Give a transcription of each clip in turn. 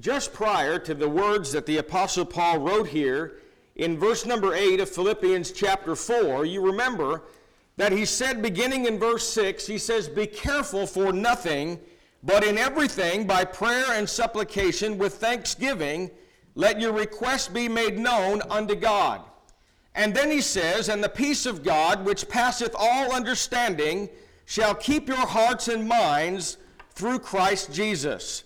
just prior to the words that the Apostle Paul wrote here in verse number 8 of Philippians chapter 4, you remember that he said, beginning in verse 6, he says, Be careful for nothing, but in everything, by prayer and supplication, with thanksgiving, let your requests be made known unto God. And then he says, And the peace of God, which passeth all understanding, shall keep your hearts and minds through Christ Jesus.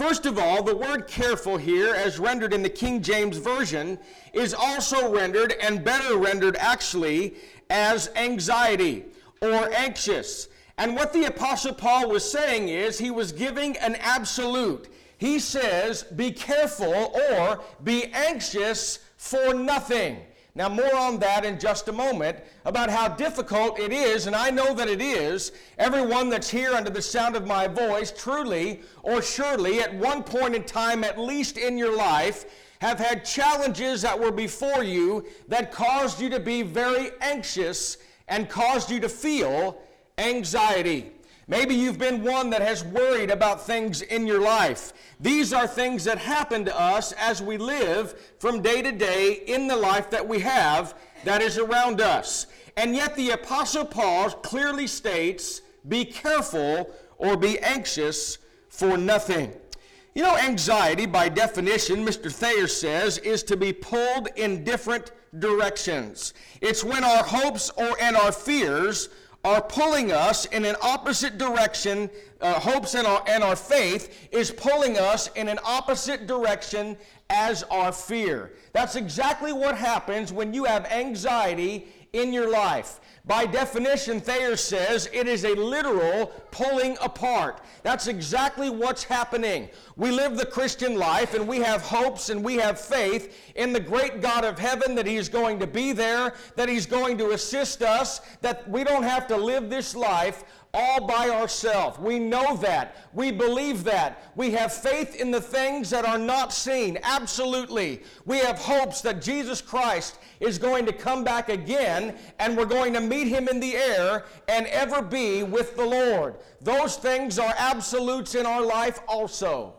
First of all, the word careful here, as rendered in the King James Version, is also rendered, and better rendered actually, as anxiety or anxious. And what the Apostle Paul was saying is he was giving an absolute. He says, Be careful or be anxious for nothing. Now, more on that in just a moment about how difficult it is, and I know that it is. Everyone that's here under the sound of my voice, truly or surely, at one point in time, at least in your life, have had challenges that were before you that caused you to be very anxious and caused you to feel anxiety. Maybe you've been one that has worried about things in your life. These are things that happen to us as we live from day to day in the life that we have that is around us. And yet the Apostle Paul clearly states be careful or be anxious for nothing. You know, anxiety, by definition, Mr. Thayer says, is to be pulled in different directions. It's when our hopes or and our fears are pulling us in an opposite direction. Uh, hopes and our, and our faith is pulling us in an opposite direction as our fear. That's exactly what happens when you have anxiety in your life. By definition, Thayer says it is a literal pulling apart. That's exactly what's happening. We live the Christian life and we have hopes and we have faith in the great God of heaven that He's going to be there, that He's going to assist us, that we don't have to live this life all by ourselves. We know that. We believe that. We have faith in the things that are not seen. Absolutely. We have hopes that Jesus Christ is going to come back again and we're going to meet him in the air and ever be with the Lord. Those things are absolutes in our life also.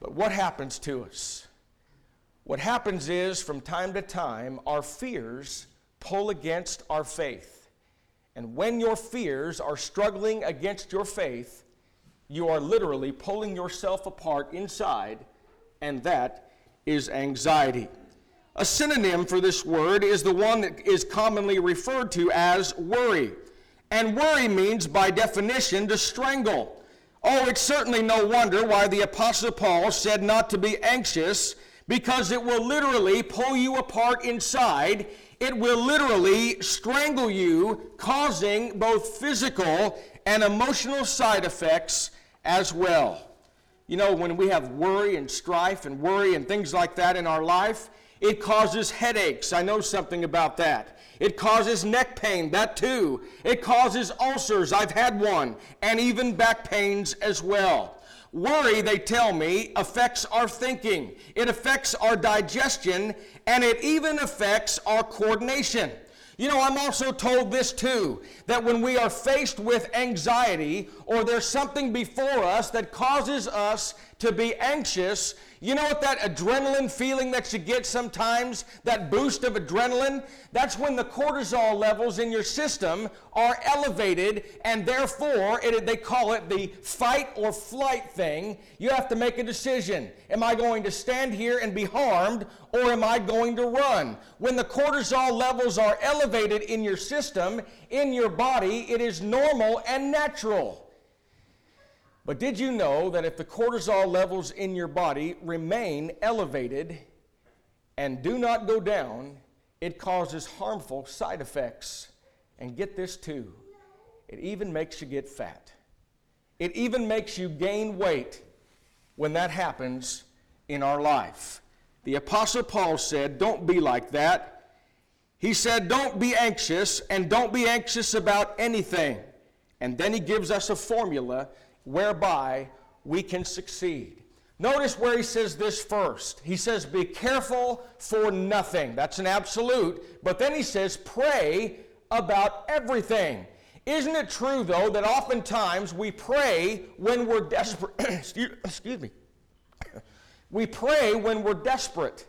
But what happens to us? What happens is from time to time, our fears pull against our faith. And when your fears are struggling against your faith, you are literally pulling yourself apart inside, and that is anxiety. A synonym for this word is the one that is commonly referred to as worry. And worry means, by definition, to strangle. Oh, it's certainly no wonder why the Apostle Paul said not to be anxious, because it will literally pull you apart inside it will literally strangle you, causing both physical and emotional side effects as well. You know, when we have worry and strife and worry and things like that in our life, it causes headaches. I know something about that. It causes neck pain, that too. It causes ulcers, I've had one, and even back pains as well. Worry, they tell me, affects our thinking, it affects our digestion, and it even affects our coordination. You know, I'm also told this too that when we are faced with anxiety or there's something before us that causes us to be anxious, you know what that adrenaline feeling that you get sometimes, that boost of adrenaline? That's when the cortisol levels in your system are elevated, and therefore it, they call it the fight or flight thing. You have to make a decision. Am I going to stand here and be harmed, or am I going to run? When the cortisol levels are elevated in your system, in your body, it is normal and natural. But did you know that if the cortisol levels in your body remain elevated and do not go down, it causes harmful side effects? And get this too it even makes you get fat. It even makes you gain weight when that happens in our life. The Apostle Paul said, Don't be like that. He said, Don't be anxious and don't be anxious about anything. And then he gives us a formula whereby we can succeed. Notice where he says this first. He says, Be careful for nothing. That's an absolute. But then he says, Pray about everything. Isn't it true, though, that oftentimes we pray when we're desperate? excuse, me. We pray when we're desperate.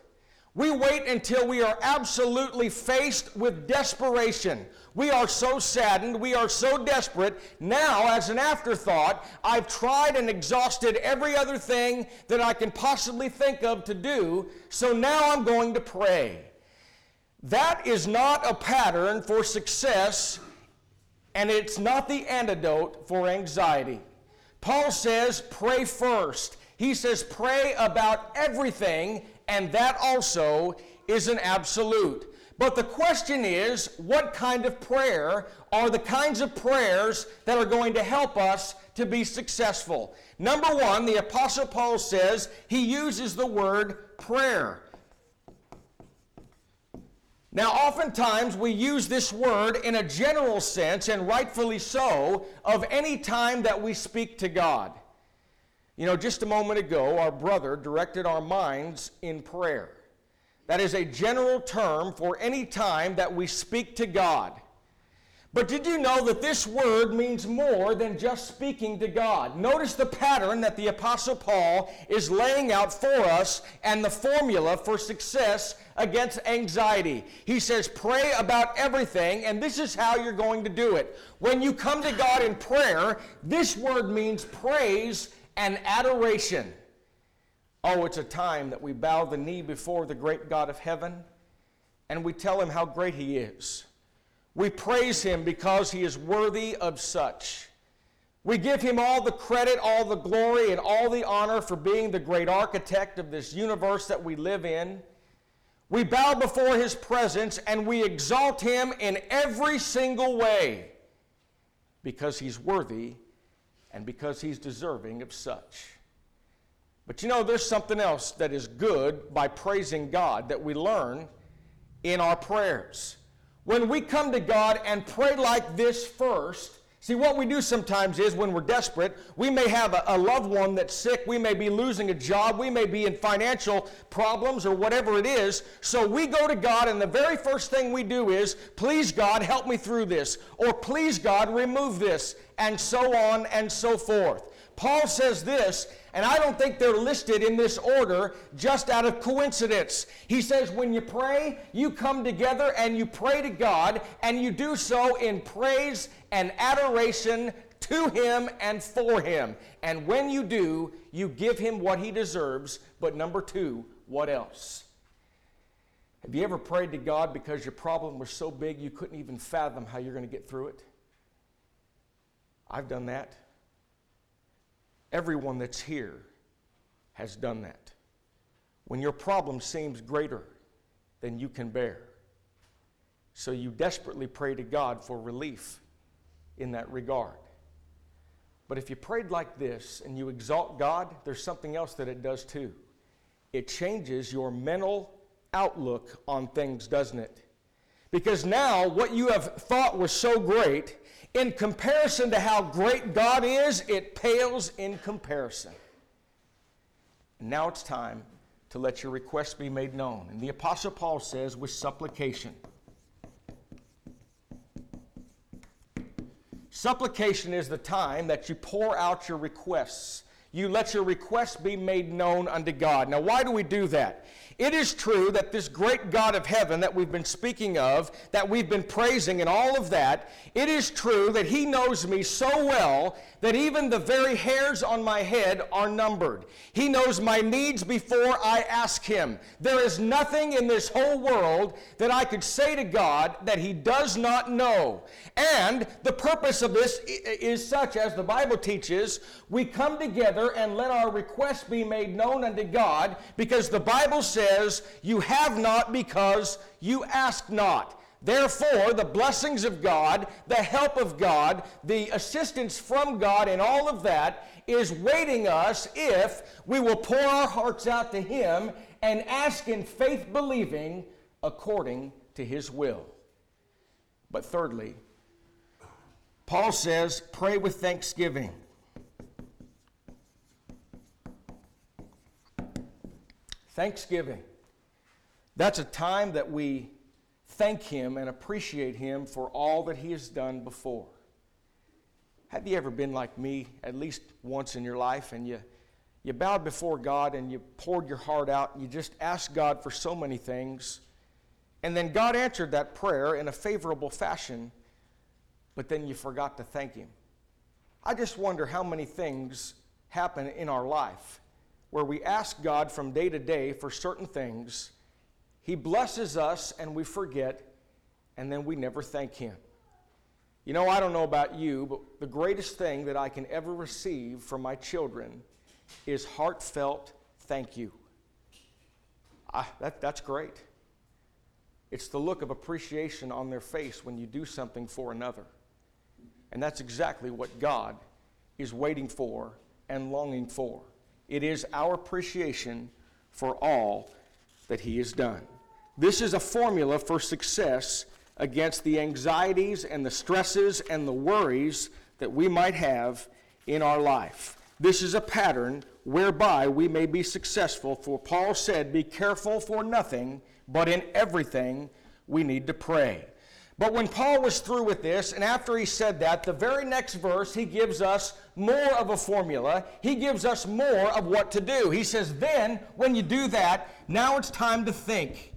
We wait until we are absolutely faced with desperation. We are so saddened, we are so desperate. Now, as an afterthought, I've tried and exhausted every other thing that I can possibly think of to do, so now I'm going to pray. That is not a pattern for success, and it's not the antidote for anxiety. Paul says, pray first. He says, pray about everything, and that also is an absolute. But the question is, what kind of prayer are the kinds of prayers that are going to help us to be successful? Number one, the Apostle Paul says he uses the word prayer. Now, oftentimes we use this word in a general sense, and rightfully so, of any time that we speak to God. You know, just a moment ago, our brother directed our minds in prayer. That is a general term for any time that we speak to God. But did you know that this word means more than just speaking to God? Notice the pattern that the Apostle Paul is laying out for us and the formula for success against anxiety. He says, Pray about everything, and this is how you're going to do it. When you come to God in prayer, this word means praise and adoration. Oh, it's a time that we bow the knee before the great God of heaven and we tell him how great he is. We praise him because he is worthy of such. We give him all the credit, all the glory, and all the honor for being the great architect of this universe that we live in. We bow before his presence and we exalt him in every single way because he's worthy and because he's deserving of such. But you know, there's something else that is good by praising God that we learn in our prayers when we come to God and pray like this first, see, what we do sometimes is when we're desperate, we may have a, a, loved one that's sick, we may be losing a job, we may be in financial problems or whatever it is. So we go to God, and the very first thing we do is, Please, God, help me through this, or Please, God, remove this, and so on and so forth. Paul says this, and I don't think they're listed in this order just out of coincidence. He says, when you pray, you come together and you pray to God, and you do so in praise and adoration to Him and for Him. And when you do, you give Him what He deserves. But number two, what else? Have you ever prayed to God because your problem was so big you couldn't even fathom how you're going to get through it? I've done that. Everyone that's here has done that. When your problem seems greater than you can bear. So you desperately pray to God for relief in that regard. But if you prayed like this and you exalt God, there's something else that it does too. It changes your mental outlook on things, doesn't it? Because now what you have thought was so great in comparison to how great God is, it pales in comparison. Now it's time to let your requests be made known. And the Apostle Paul says, with supplication. Supplication is the time that you pour out your requests. You let your requests be made known unto God. Now, why do we do that? It is true that this great God of heaven that we've been speaking of, that we've been praising, and all of that, it is true that He knows me so well that even the very hairs on my head are numbered. He knows my needs before I ask Him. There is nothing in this whole world that I could say to God that He does not know. And the purpose of this is such, as the Bible teaches, we come together and let our requests be made known unto God because the Bible says, You have not because you ask not. Therefore, the blessings of God, the help of God, the assistance from God, and all of that is waiting us if we will pour our hearts out to Him and ask in faith believing according to His will. But thirdly, Paul says, pray with thanksgiving. Thanksgiving. That's a time that we thank Him and appreciate Him for all that He has done before. Have you ever been like me at least once in your life and you, you bowed before God and you poured your heart out and you just asked God for so many things. And then God answered that prayer in a favorable fashion, but then you forgot to thank Him. I just wonder how many things happen in our life where we ask God from day to day for certain things. He blesses us and we forget, and then we never thank Him. You know, I don't know about you, but the greatest thing that I can ever receive from my children is heartfelt thank you. I, that, that's great. It's the look of appreciation on their face when you do something for another. And that's exactly what God is waiting for and longing for. It is our appreciation for all that He has done. This is a formula for success against the anxieties and the stresses and the worries that we might have in our life. This is a pattern whereby we may be successful, for Paul said, Be careful for nothing, but in everything we need to pray. But when Paul was through with this, and after he said that, the very next verse, he gives us more of a formula. He gives us more of what to do. He says, Then, when you do that, now it's time to think.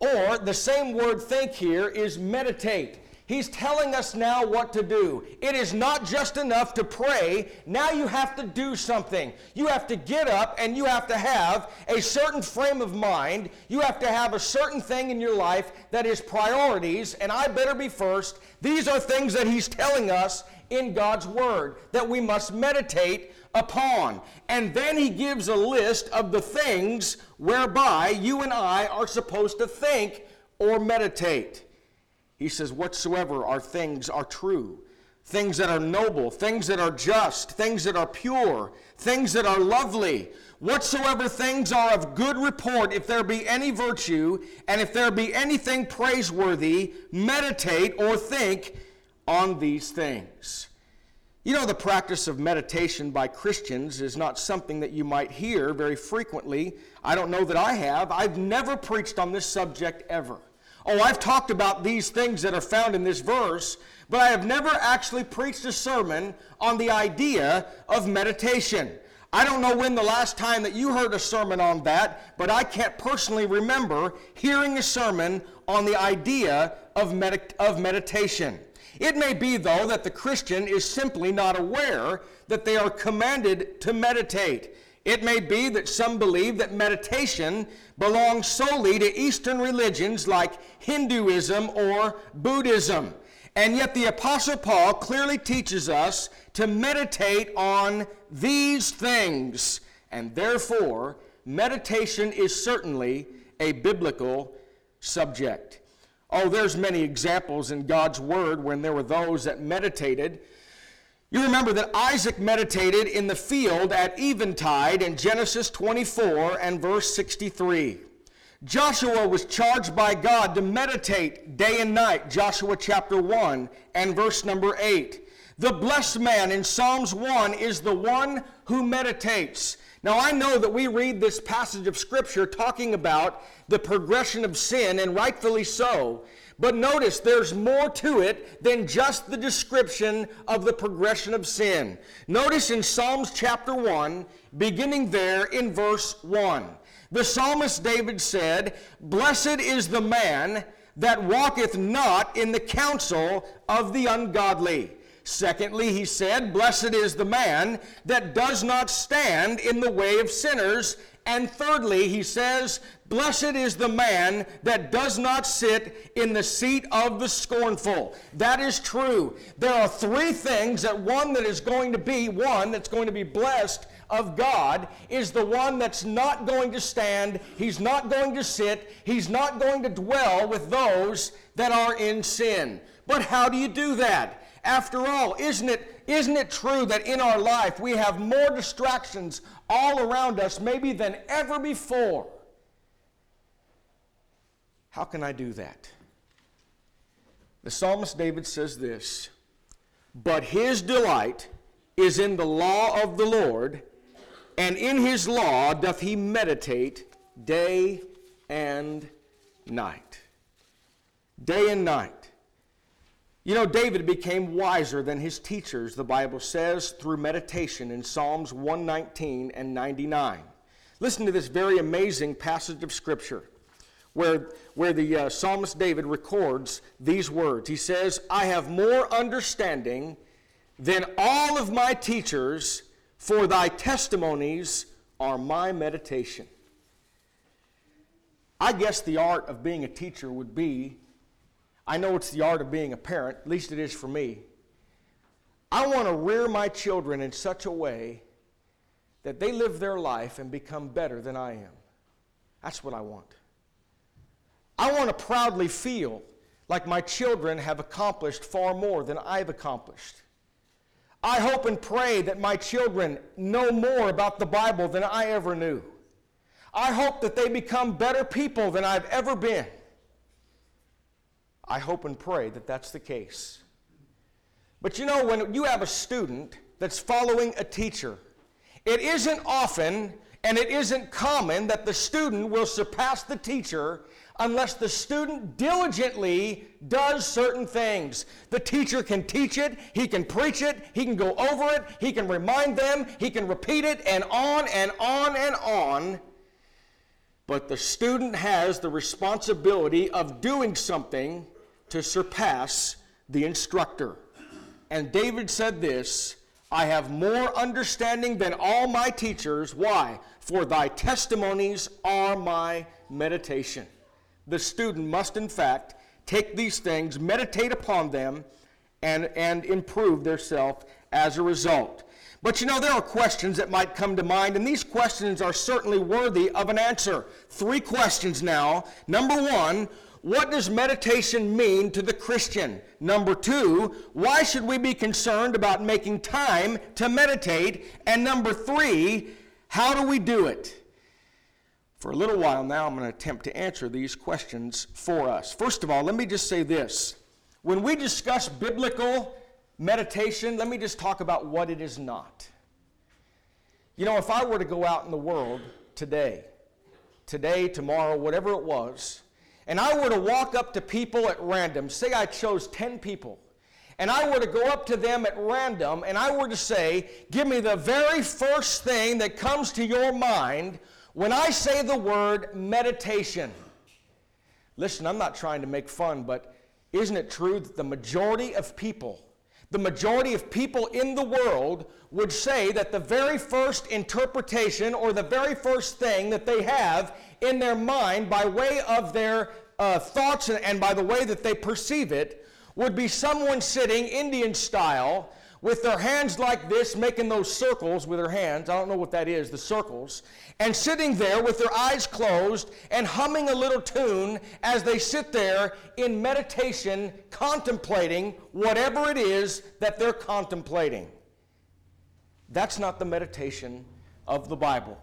Or the same word think here is meditate. He's telling us now what to do. It is not just enough to pray. Now you have to do something. You have to get up and you have to have a certain frame of mind. You have to have a certain thing in your life that is priorities, and I better be first. These are things that He's telling us in God's Word that we must meditate upon. And then He gives a list of the things whereby you and I are supposed to think or meditate. He says, Whatsoever are things are true, things that are noble, things that are just, things that are pure, things that are lovely, whatsoever things are of good report, if there be any virtue, and if there be anything praiseworthy, meditate or think on these things. You know, the practice of meditation by Christians is not something that you might hear very frequently. I don't know that I have. I've never preached on this subject ever. Oh, I've talked about these things that are found in this verse, but I have never actually preached a sermon on the idea of meditation. I don't know when the last time that you heard a sermon on that, but I can't personally remember hearing a sermon on the idea of, med- of meditation. It may be, though, that the Christian is simply not aware that they are commanded to meditate. It may be that some believe that meditation belongs solely to Eastern religions like Hinduism or Buddhism. And yet, the Apostle Paul clearly teaches us to meditate on these things. And therefore, meditation is certainly a biblical subject. Oh, there's many examples in God's Word when there were those that meditated you remember that Isaac meditated in the field at eventide in Genesis 24 and verse 63. Joshua was charged by God to meditate day and night, Joshua chapter 1 and verse number 8. The blessed man in Psalms 1 is the one who meditates. Now, I know that we read this passage of Scripture talking about the progression of sin, and rightfully so. But notice there's more to it than just the description of the progression of sin. Notice in Psalms chapter 1, beginning there in verse 1, the psalmist David said, Blessed is the man that walketh not in the counsel of the ungodly. Secondly, he said, Blessed is the man that does not stand in the way of sinners. And thirdly, he says, Blessed is the man that does not sit in the seat of the scornful. That is true. There are three things that one that is going to be, one that's going to be blessed of God, is the one that's not going to stand, he's not going to sit, he's not going to dwell with those that are in sin. But how do you do that? After all, isn't it, isn't it true that in our life we have more distractions all around us, maybe than ever before? How can I do that? The psalmist David says this But his delight is in the law of the Lord, and in his law doth he meditate day and night. Day and night. You know, David became wiser than his teachers, the Bible says, through meditation in Psalms 119 and 99. Listen to this very amazing passage of Scripture where, where the uh, psalmist David records these words. He says, I have more understanding than all of my teachers, for thy testimonies are my meditation. I guess the art of being a teacher would be I know it's the art of being a parent, at least it is for me. I want to rear my children in such a way that they live their life and become better than I am. That's what I want. I want to proudly feel like my children have accomplished far more than I've accomplished. I hope and pray that my children know more about the Bible than I ever knew. I hope that they become better people than I've ever been. I hope and pray that that's the case. But you know, when you have a student that's following a teacher, it isn't often and it isn't common that the student will surpass the teacher unless the student diligently does certain things. The teacher can teach it, he can preach it, he can go over it, he can remind them, he can repeat it, and on and on and on. But the student has the responsibility of doing something to surpass the instructor. And David said this I have more understanding than all my teachers. Why? For thy testimonies are my meditation. The student must, in fact, take these things, meditate upon them, and, and improve theirself as a result. But you know, there are questions that might come to mind, and these questions are certainly worthy of an answer. Three questions now. Number one, what does meditation mean to the Christian? Number two, why should we be concerned about making time to meditate? And number three, how do we do it? For a little while now, I'm going to attempt to answer these questions for us. First of all, let me just say this. When we discuss biblical meditation, let me just talk about what it is not. You know, if I were to go out in the world today, today, tomorrow, whatever it was, and I were to walk up to people at random, say I chose 10 people, and I were to go up to them at random and I were to say, Give me the very first thing that comes to your mind when I say the word meditation. Listen, I'm not trying to make fun, but isn't it true that the majority of people, the majority of people in the world would say that the very first interpretation or the very first thing that they have in their mind by way of their uh, thoughts and, by the way that they perceive it would be someone sitting Indian style with their hands like this, making those circles with their hands. I don't know what that is, the circles. And sitting there with their eyes closed and humming a little tune as they sit there in meditation, contemplating whatever it is that they're contemplating. That's not the meditation of the Bible.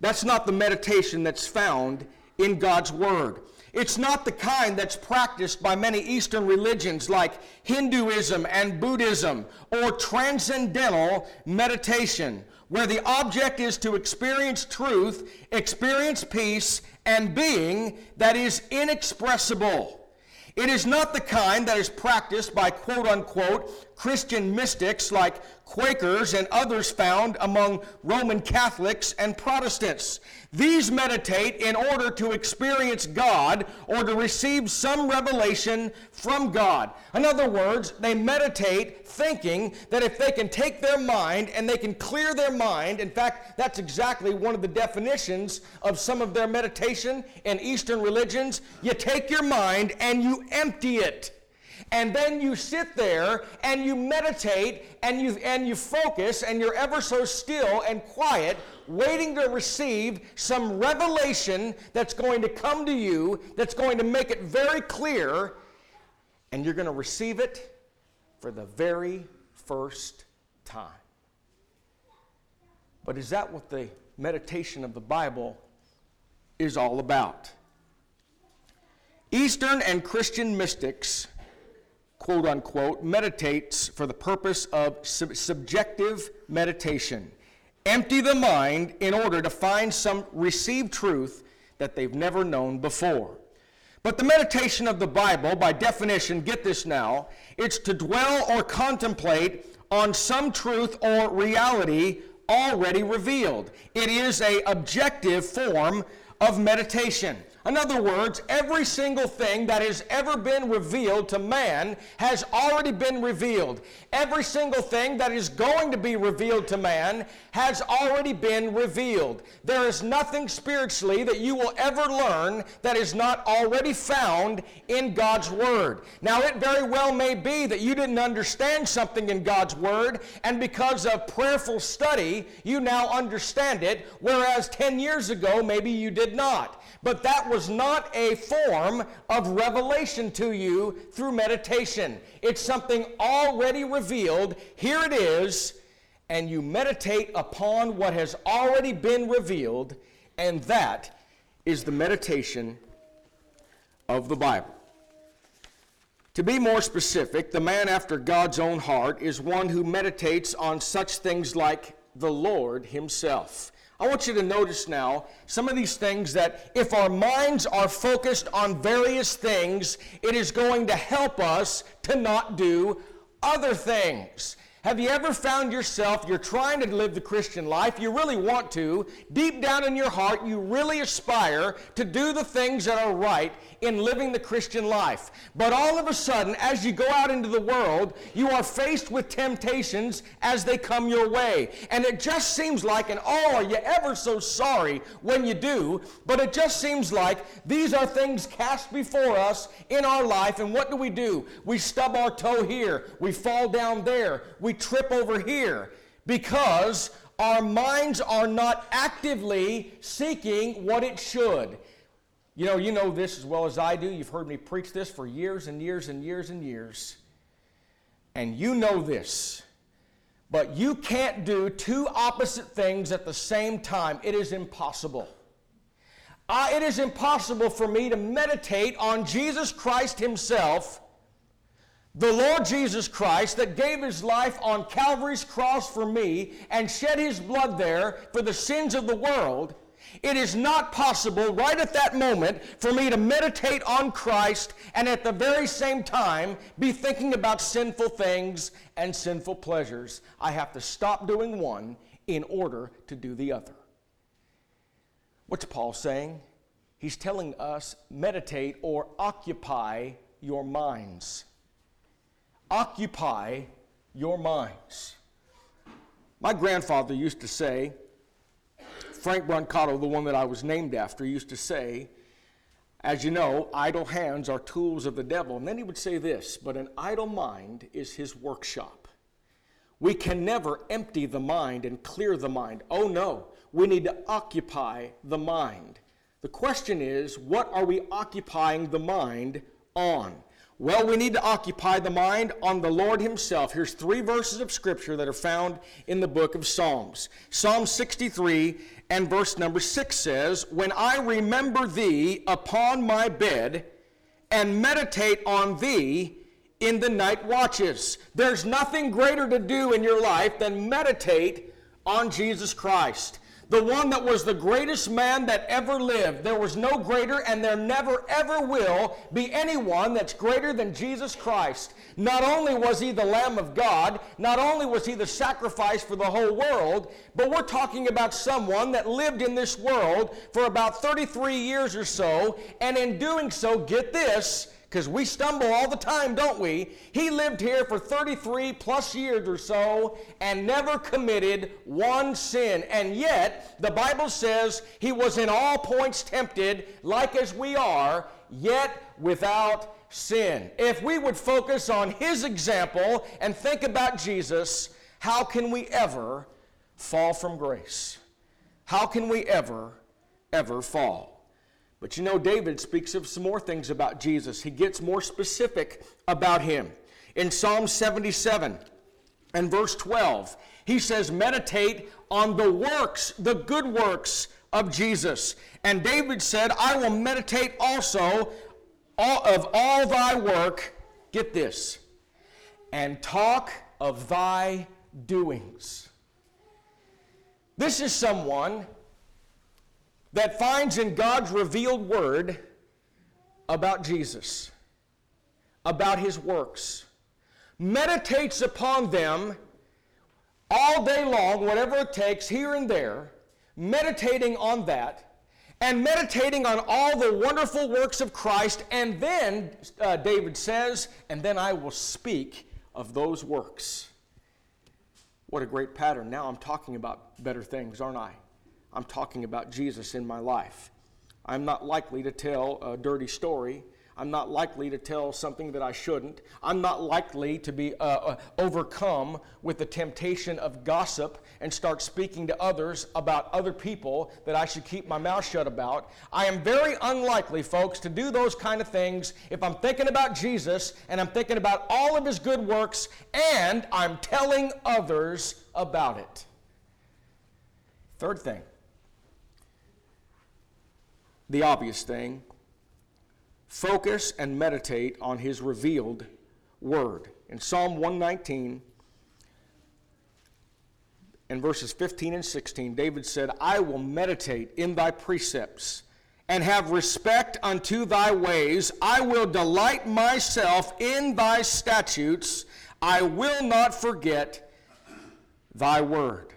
That's not the meditation that's found in God's Word. It's not the kind that's practiced by many Eastern religions like Hinduism and Buddhism or transcendental meditation, where the object is to experience truth, experience peace, and being that is inexpressible. It is not the kind that is practiced by quote unquote Christian mystics like Quakers and others found among Roman Catholics and Protestants. These meditate in order to experience God or to receive some revelation from God. In other words, they meditate thinking that if they can take their mind and they can clear their mind, in fact, that's exactly one of the definitions of some of their meditation in Eastern religions. You take your mind and you empty it. And then you sit there and you meditate and you, and you focus and you're ever so still and quiet, waiting to receive some revelation that's going to come to you, that's going to make it very clear, and you're going to receive it for the very first time. But is that what the meditation of the Bible is all about? Eastern and Christian mystics quote unquote, meditates for the purpose of sub- subjective meditation. Empty the mind in order to find some received truth that they've never known before. But the meditation of the Bible, by definition, get this now, it's to dwell or contemplate on some truth or reality already revealed. It is a objective form of meditation. In other words, every single thing that has ever been revealed to man has already been revealed. Every single thing that is going to be revealed to man has already been revealed. There is nothing spiritually that you will ever learn that is not already found in God's Word. Now, it very well may be that you didn't understand something in God's Word, and because of prayerful study, you now understand it, whereas 10 years ago, maybe you did not. But that was not a form of revelation to you through meditation. It's something already revealed. Here it is, and you meditate upon what has already been revealed, and that is the meditation of the Bible. To be more specific, the man after God's own heart is one who meditates on such things like the Lord Himself. I want you to notice now some of these things that if our minds are focused on various things, it is going to help us to not do other things. Have you ever found yourself, you're trying to live the Christian life, you really want to, deep down in your heart, you really aspire to do the things that are right in living the Christian life. But all of a sudden, as you go out into the world, you are faced with temptations as they come your way. And it just seems like, and oh, are you ever so sorry when you do, but it just seems like these are things cast before us in our life, and what do we do? We stub our toe here, we fall down there, we trip over here because our minds are not actively seeking what it should. You know, you know this as well as I do. You've heard me preach this for years and years and years and years. And you know this. But you can't do two opposite things at the same time. It is impossible. Uh, it is impossible for me to meditate on Jesus Christ Himself the Lord Jesus Christ that gave his life on Calvary's cross for me and shed his blood there for the sins of the world, it is not possible right at that moment for me to meditate on Christ and at the very same time be thinking about sinful things and sinful pleasures. I have to stop doing one in order to do the other. What's Paul saying? He's telling us meditate or occupy your minds occupy your minds. My grandfather used to say, Frank Brancato, the one that I was named after, used to say, as you know, idle hands are tools of the devil. And then he would say this, but an idle mind is his workshop. We can never empty the mind and clear the mind. Oh no, we need to occupy the mind. The question is, what are we occupying the mind on? Well, we need to occupy the mind on the Lord Himself. Here's three verses of Scripture that are found in the book of Psalms. Psalm 63 and verse number 6 says, When I remember Thee upon my bed and meditate on Thee in the night watches. There's nothing greater to do in your life than meditate on Jesus Christ the one that was the greatest man that ever lived. There was no greater, and there never ever will be anyone that's greater than Jesus Christ. Not only was he the Lamb of God, not only was he the sacrifice for the whole world, but we're talking about someone that lived in this world for about 33 years or so, and in doing so, get this, because we stumble all the time, don't we? He lived here for 33 plus years or so and never committed one sin. And yet, the Bible says he was in all points tempted, like as we are, yet without sin. If we would focus on his example and think about Jesus, how can we ever fall from grace? How can we ever, ever fall? But you know, David speaks of some more things about Jesus. He gets more specific about him. In Psalm 77 and verse 12, he says, Meditate on the works, the good works of Jesus. And David said, I will meditate also of all thy work, get this, and talk of thy doings. This is someone that finds in God's revealed word about Jesus, about his works, meditates upon them all day long, whatever it takes, here and there, meditating on that, and meditating on all the wonderful works of Christ, and then, uh, David says, and then I will speak of those works. What a great pattern. Now I'm talking about better things, aren't I? I'm talking about Jesus in my life. I'm not likely to tell a dirty story. I'm not likely to tell something that I shouldn't. I'm not likely to be uh, uh, overcome with the temptation of gossip and start speaking to others about other people that I should keep my mouth shut about. I am very unlikely, folks, to do those kind of things if I'm thinking about Jesus and I'm thinking about all of his good works and I'm telling others about it. Third thing, the obvious thing focus and meditate on his revealed word. In Psalm 119, in verses 15 and 16, David said, I will meditate in thy precepts and have respect unto thy ways. I will delight myself in thy statutes. I will not forget thy word.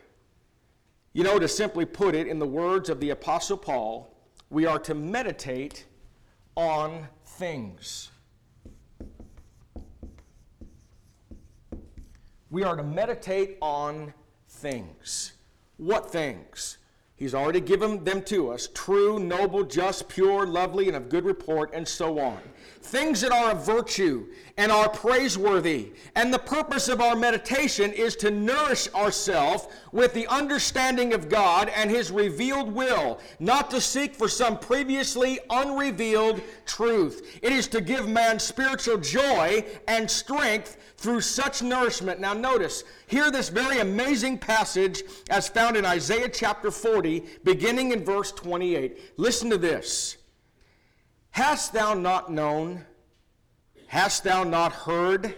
You know, to simply put it in the words of the Apostle Paul, we are to meditate on things. We are to meditate on things. What things? He's already given them to us true, noble, just, pure, lovely, and of good report, and so on things that are of virtue and are praiseworthy. And the purpose of our meditation is to nourish ourselves with the understanding of God and His revealed will, not to seek for some previously unrevealed truth. It is to give man spiritual joy and strength through such nourishment. Now, notice, hear this very amazing passage as found in Isaiah chapter 40, beginning in verse 28. Listen to this. Hast thou not known? Hast thou not heard?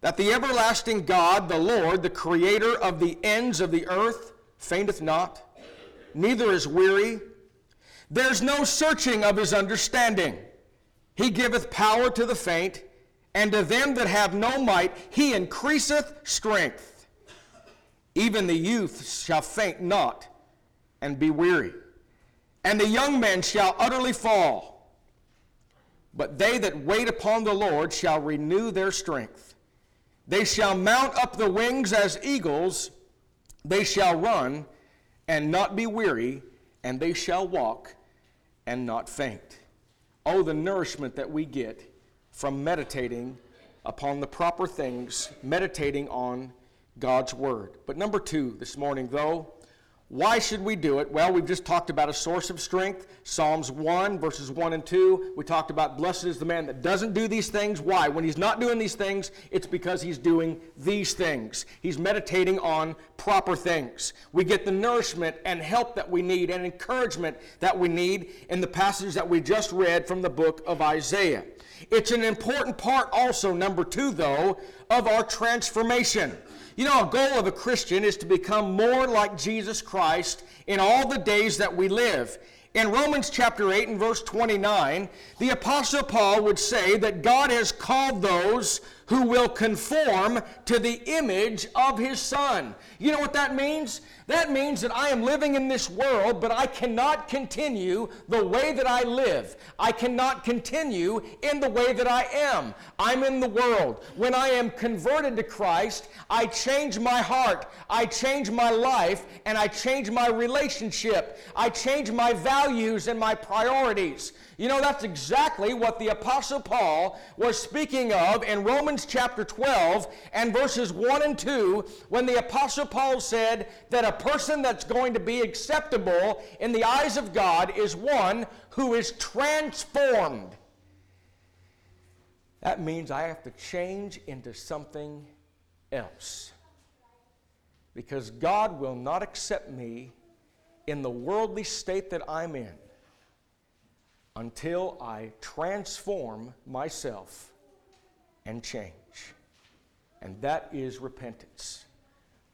That the everlasting God, the Lord, the creator of the ends of the earth, fainteth not, neither is weary. There's no searching of his understanding. He giveth power to the faint, and to them that have no might, he increaseth strength. Even the youth shall faint not and be weary, and the young men shall utterly fall. But they that wait upon the Lord shall renew their strength. They shall mount up the wings as eagles. They shall run and not be weary, and they shall walk and not faint. Oh, the nourishment that we get from meditating upon the proper things, meditating on God's Word. But number two this morning, though, why should we do it? Well, we've just talked about a source of strength. Psalms 1, verses 1 and 2. We talked about blessed is the man that doesn't do these things. Why? When he's not doing these things, it's because he's doing these things. He's meditating on proper things. We get the nourishment and help that we need and encouragement that we need in the passage that we just read from the book of Isaiah. It's an important part also, number two, though, of our transformation. You know, a goal of a Christian is to become more like Jesus Christ in all the days that we live. In Romans chapter 8 and verse 29, the Apostle Paul would say that God has called those who will conform to the image of his Son. You know what that means? That means that I am living in this world, but I cannot continue the way that I live. I cannot continue in the way that I am. I'm in the world. When I am converted to Christ, I change my heart, I change my life, and I change my relationship. I change my values and my priorities. You know, that's exactly what the Apostle Paul was speaking of in Romans chapter 12 and verses 1 and 2 when the Apostle Paul said that a person that's going to be acceptable in the eyes of God is one who is transformed. That means I have to change into something else. Because God will not accept me in the worldly state that I'm in until I transform myself and change. And that is repentance.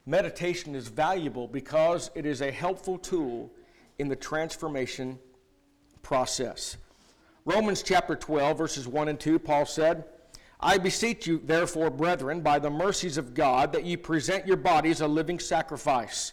Meditation is valuable because it is a helpful tool in the transformation process. Romans chapter 12, verses 1 and 2, Paul said, I beseech you, therefore, brethren, by the mercies of God, that ye present your bodies a living sacrifice,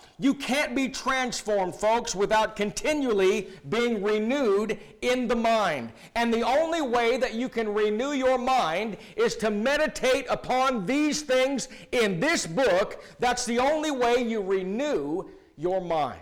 You can't be transformed, folks, without continually being renewed in the mind. And the only way that you can renew your mind is to meditate upon these things in this book. That's the only way you renew your mind.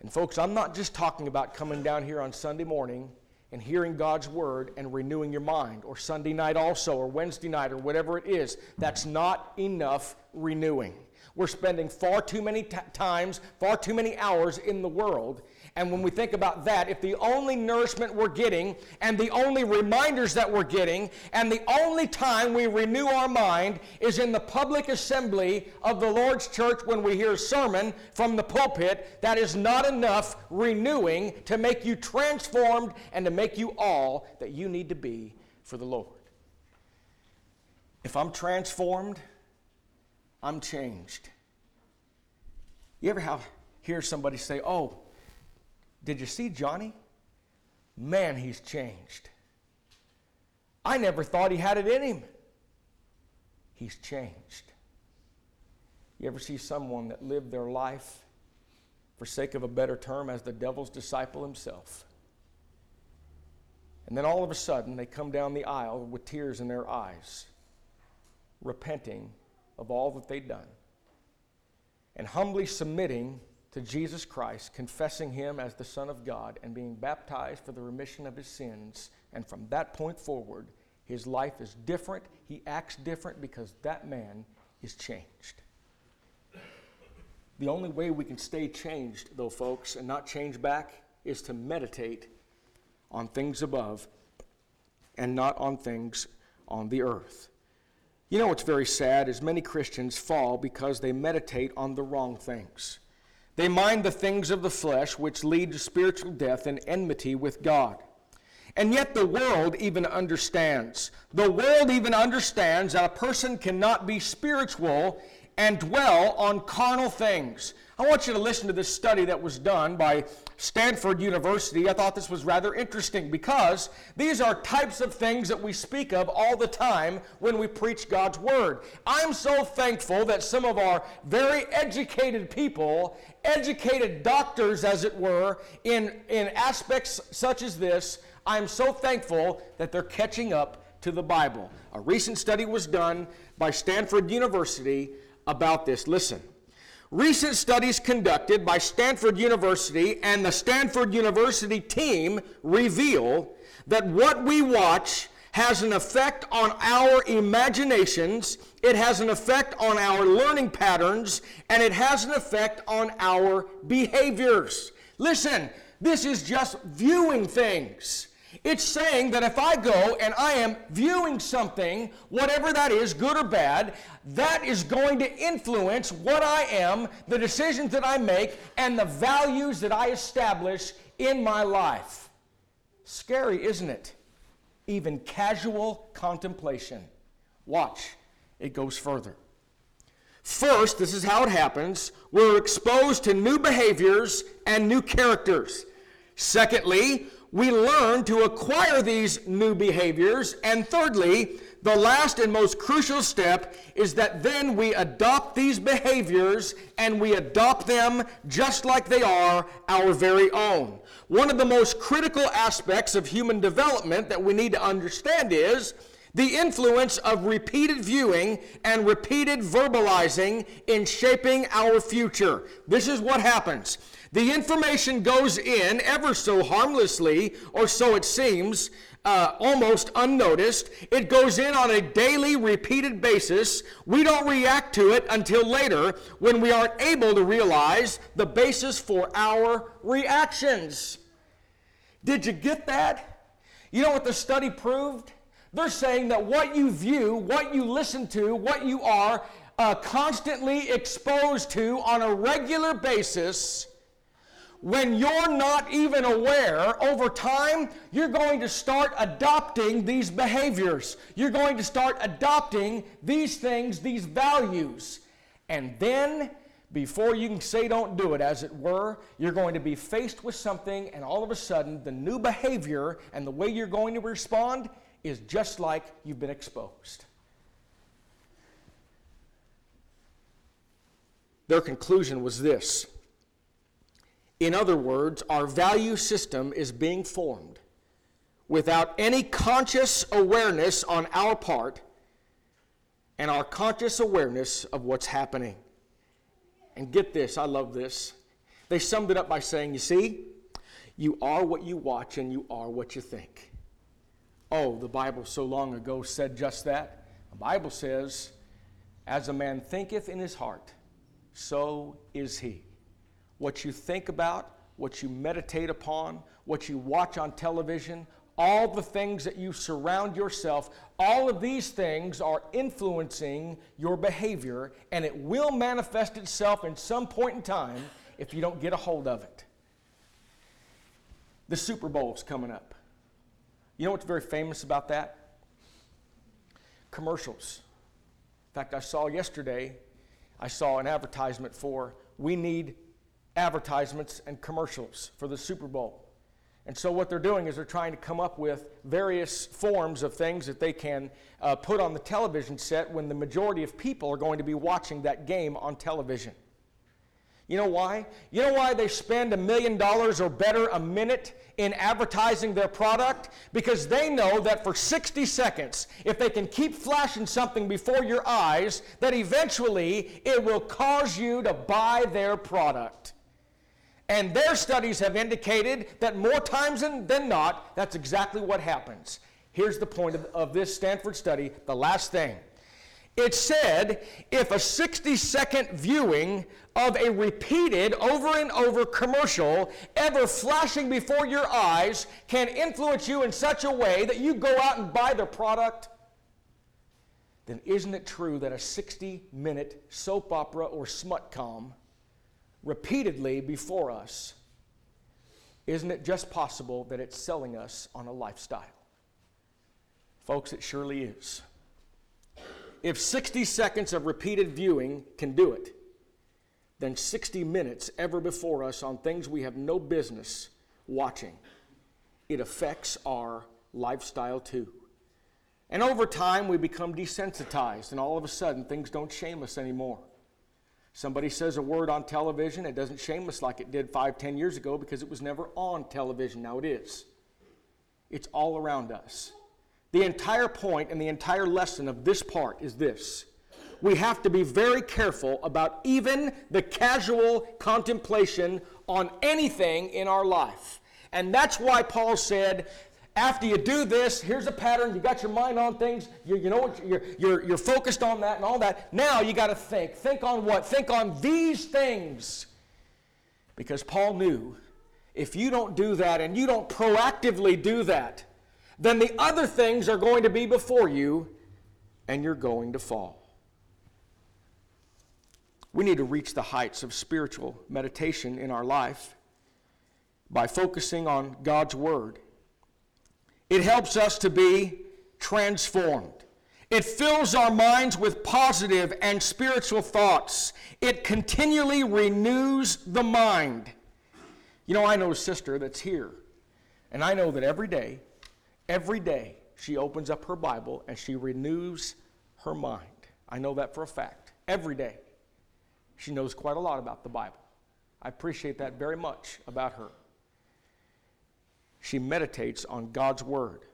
And, folks, I'm not just talking about coming down here on Sunday morning and hearing God's word and renewing your mind, or Sunday night also, or Wednesday night, or whatever it is. That's not enough renewing. We're spending far too many t- times, far too many hours in the world. And when we think about that, if the only nourishment we're getting and the only reminders that we're getting and the only time we renew our mind is in the public assembly of the Lord's church when we hear a sermon from the pulpit, that is not enough renewing to make you transformed and to make you all that you need to be for the Lord. If I'm transformed, I'm changed. You ever have, hear somebody say, Oh, did you see Johnny? Man, he's changed. I never thought he had it in him. He's changed. You ever see someone that lived their life, for sake of a better term, as the devil's disciple himself? And then all of a sudden, they come down the aisle with tears in their eyes, repenting of all that they'd done and humbly submitting to Jesus Christ, confessing him as the Son of God, and being baptized for the remission of his sins. And from that point forward, his life is different. He acts different because that man is changed. The only way we can stay changed, though, folks, and not change back, is to meditate on things above and not on things on the earth. You know what's very sad is many Christians fall because they meditate on the wrong things. They mind the things of the flesh, which lead to spiritual death and enmity with God. And yet the world even understands. The world even understands that a person cannot be spiritual and dwell on carnal things. I want you to listen to this study that was done by Stanford University. I thought this was rather interesting because these are types of things that we speak of all the time when we preach God's Word. I'm so thankful that some of our very educated people, educated doctors, as it were, in, in aspects such as this, I'm so thankful that they're catching up to the Bible. A recent study was done by Stanford University about this. Listen. Recent studies conducted by Stanford University and the Stanford University team reveal that what we watch has an effect on our imaginations, it has an effect on our learning patterns, and it has an effect on our behaviors. Listen, this is just viewing things. It's saying that if I go and I am viewing something, whatever that is, good or bad, that is going to influence what I am, the decisions that I make, and the values that I establish in my life. Scary, isn't it? Even casual contemplation. Watch, it goes further. First, this is how it happens we're exposed to new behaviors and new characters. Secondly, we learn to acquire these new behaviors. And thirdly, the last and most crucial step is that then we adopt these behaviors and we adopt them just like they are our very own. One of the most critical aspects of human development that we need to understand is the influence of repeated viewing and repeated verbalizing in shaping our future. This is what happens. The information goes in ever so harmlessly, or so it seems, uh, almost unnoticed. It goes in on a daily, repeated basis. We don't react to it until later when we aren't able to realize the basis for our reactions. Did you get that? You know what the study proved? They're saying that what you view, what you listen to, what you are uh, constantly exposed to on a regular basis when you're not even aware, over time, you're going to start adopting these behaviors. You're going to start adopting these things, these values. And then, before you can say don't do it, as it were, you're going to be faced with something, and all of a sudden, the new behavior and the way you're going to respond is just like you've been exposed. Their conclusion was this in other words, our value system is being formed without any conscious awareness on our part and our conscious awareness of what's happening. And get this, I love this. They summed it up by saying, You see, you are what you watch and you are what you think. Oh, the Bible so long ago said just that. The Bible says, As a man thinketh in his heart, so is he what you think about, what you meditate upon, what you watch on television, all the things that you surround yourself, all of these things are influencing your behavior, and it will manifest itself in some point in time if you don't get a hold of it. The Super Bowl is coming up. You know what's very famous about that? Commercials. In fact, I saw yesterday, I saw an advertisement for we need advertisements and commercials for the Super Bowl. And so, what they're doing is they're trying to come up with various forms of things that they can uh, put on the television set when the majority of people are going to be watching that game on television. You know why? You know why they spend a million dollars or better a minute in advertising their product? Because they know that for 60 seconds, if they can keep flashing something before your eyes, that eventually it will cause you to buy their product. And their studies have indicated that more times than, not, that's exactly what happens. Here's the point of, of this Stanford study, the last thing. It said if a 60 second viewing of a repeated over and over commercial ever flashing before your eyes can influence you in such a way that you go out and buy the product, then isn't it true that a 60 minute soap opera or smut com repeatedly before us, isn't it just possible that it's selling us on a lifestyle? Folks, it surely is. If 60 seconds of repeated viewing can do it, then 60 minutes ever before us on things we have no business watching, it affects our lifestyle too. And over time, we become desensitized, and all of a sudden, things don't shame us anymore. Somebody says a word on television, it doesn't shame us like it did five, ten years ago because it was never on television. Now it is. It's all around us. The entire point and the entire lesson of this part is this we have to be very careful about even the casual contemplation on anything in our life. And that's why Paul said, after you do this, here's a pattern. You got your mind on things. You, you know what? You're, you're, you're focused on that and all that. Now you got to think. Think on what? Think on these things. Because Paul knew if you don't do that and you don't proactively do that, then the other things are going to be before you and you're going to fall. We need to reach the heights of spiritual meditation in our life by focusing on God's Word it helps us to be transformed. It fills our minds with positive and spiritual thoughts. It continually renews the mind. You know, I know a sister that's here, and I know that every day, every day, she opens up her Bible and she renews her mind. I know that for a fact. Every day. She knows quite a lot about the Bible. I appreciate that very much about her she meditates on God's Word.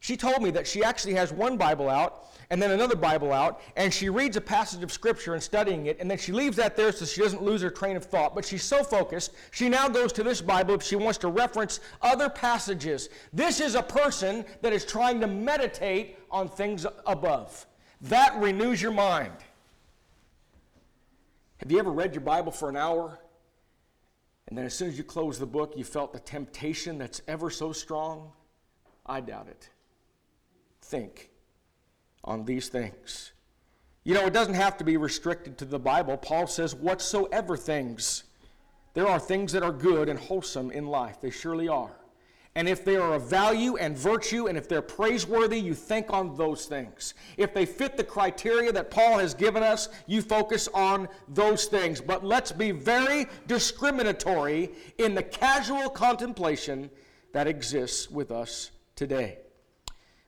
She told me that she actually has one Bible out and then another Bible out, and she reads a passage of Scripture and studying it, and then she leaves that there so she doesn't lose her train of thought. But she's so focused, she now goes to this Bible if she wants to reference other passages. This is a person that is trying to meditate on things above. That renews your mind. Have you ever read your Bible for an hour and then as soon as you close the book, you felt the temptation that's ever so strong? I doubt it. Think on these things. You know, it doesn't have to be restricted to the Bible. Paul says, whatsoever things there are things that are good and wholesome in life. They surely are. And if they are of value and virtue, and if they're praiseworthy, you think on those things. If they fit the criteria that Paul has given us, you focus on those things. But let's be very discriminatory in the casual contemplation that exists with us today.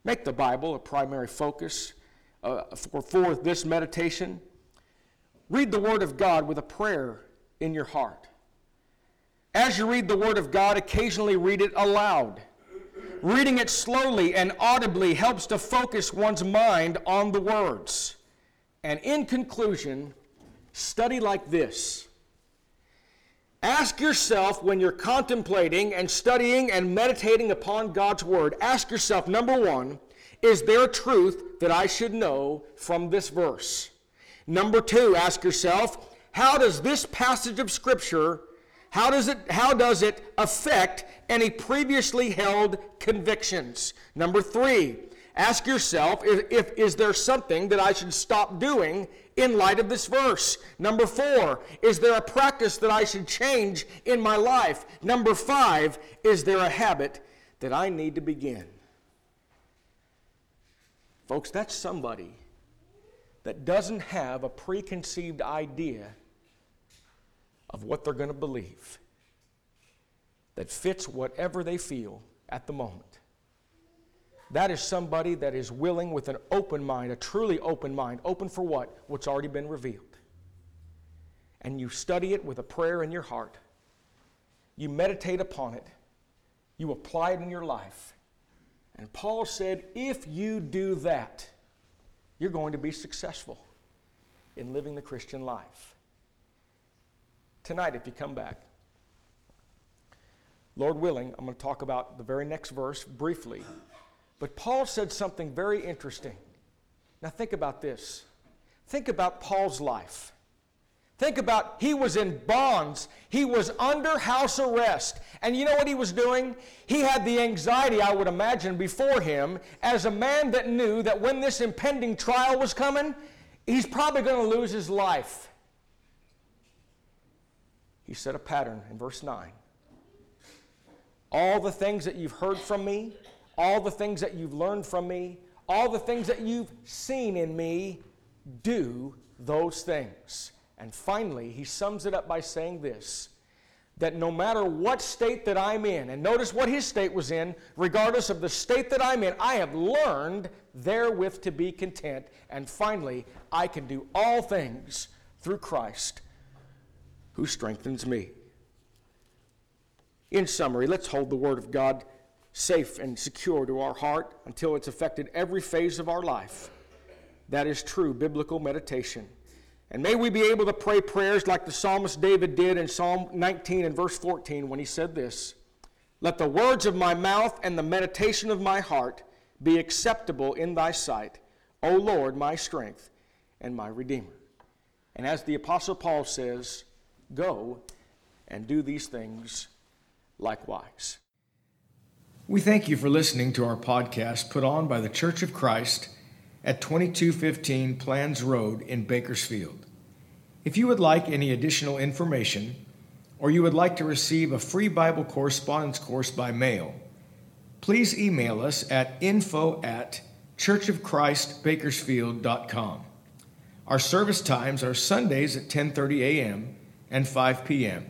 Make the Bible a primary focus uh, for, for this meditation. Read the Word of God with a prayer in your heart. As you read the Word of God, occasionally read it aloud. Reading it slowly and audibly helps to focus one's mind on the words. And in conclusion, study like this. Ask yourself when you're contemplating and studying and meditating upon God's Word, ask yourself, number one, is there truth that I should know from this verse? Number two, ask yourself, how does this passage of Scripture how does it, how does it affect any previously held convictions? Number three, ask yourself if, if, is there something that I should stop doing in light of this verse? Number four, is there a practice that I should change in my life? Number five, is there a habit that I need to begin? Folks, that's somebody that doesn't have a preconceived idea of what they're going to believe that fits whatever they feel at the moment. That is somebody that is willing with an open mind, a truly open mind. Open for what? What's already been revealed. And you study it with a prayer in your heart. You meditate upon it. You apply it in your life. And Paul said, if you do that, you're going to be successful in living the Christian life tonight if you come back. Lord willing, I'm going to talk about the very next verse briefly. But Paul said something very interesting. Now, think about this. Think about Paul's life. Think about he was in bonds. He was under house arrest. And you know what he was doing? He had the anxiety, I would imagine, before him as a man that knew that when this impending trial was coming, he's probably going to lose his life he set a pattern in verse 9. All the things that you've heard from me, all the things that you've learned from me, all the things that you've seen in me, do those things. And finally, he sums it up by saying this that no matter what state that I'm in, and notice what his state was in, regardless of the state that I'm in, I have learned therewith to be content. And finally, I can do all things through Christ who strengthens me. In summary, let's hold the Word of God safe and secure to our heart until it's affected every phase of our life. That is true biblical meditation. And may we be able to pray prayers like the psalmist David did in Psalm 19 and verse 14 when he said this Let the words of my mouth and the meditation of my heart be acceptable in thy sight, O Lord, my strength and my Redeemer. And as the Apostle Paul says, Go and do these things likewise. We thank you for listening to our podcast put on by the Church of Christ at 2215 Planz Road in Bakersfield. If you would like any additional information, or you would like to receive a free Bible correspondence course by mail, please email us at info at churchofchristbakersfield.com. Our service times are Sundays at 10:30 a.m and 5 p.m.,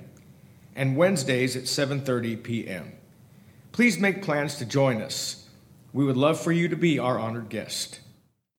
and Wednesdays at 7:30 p.m. Please make plans to join us. We would love for you to be our honored guest.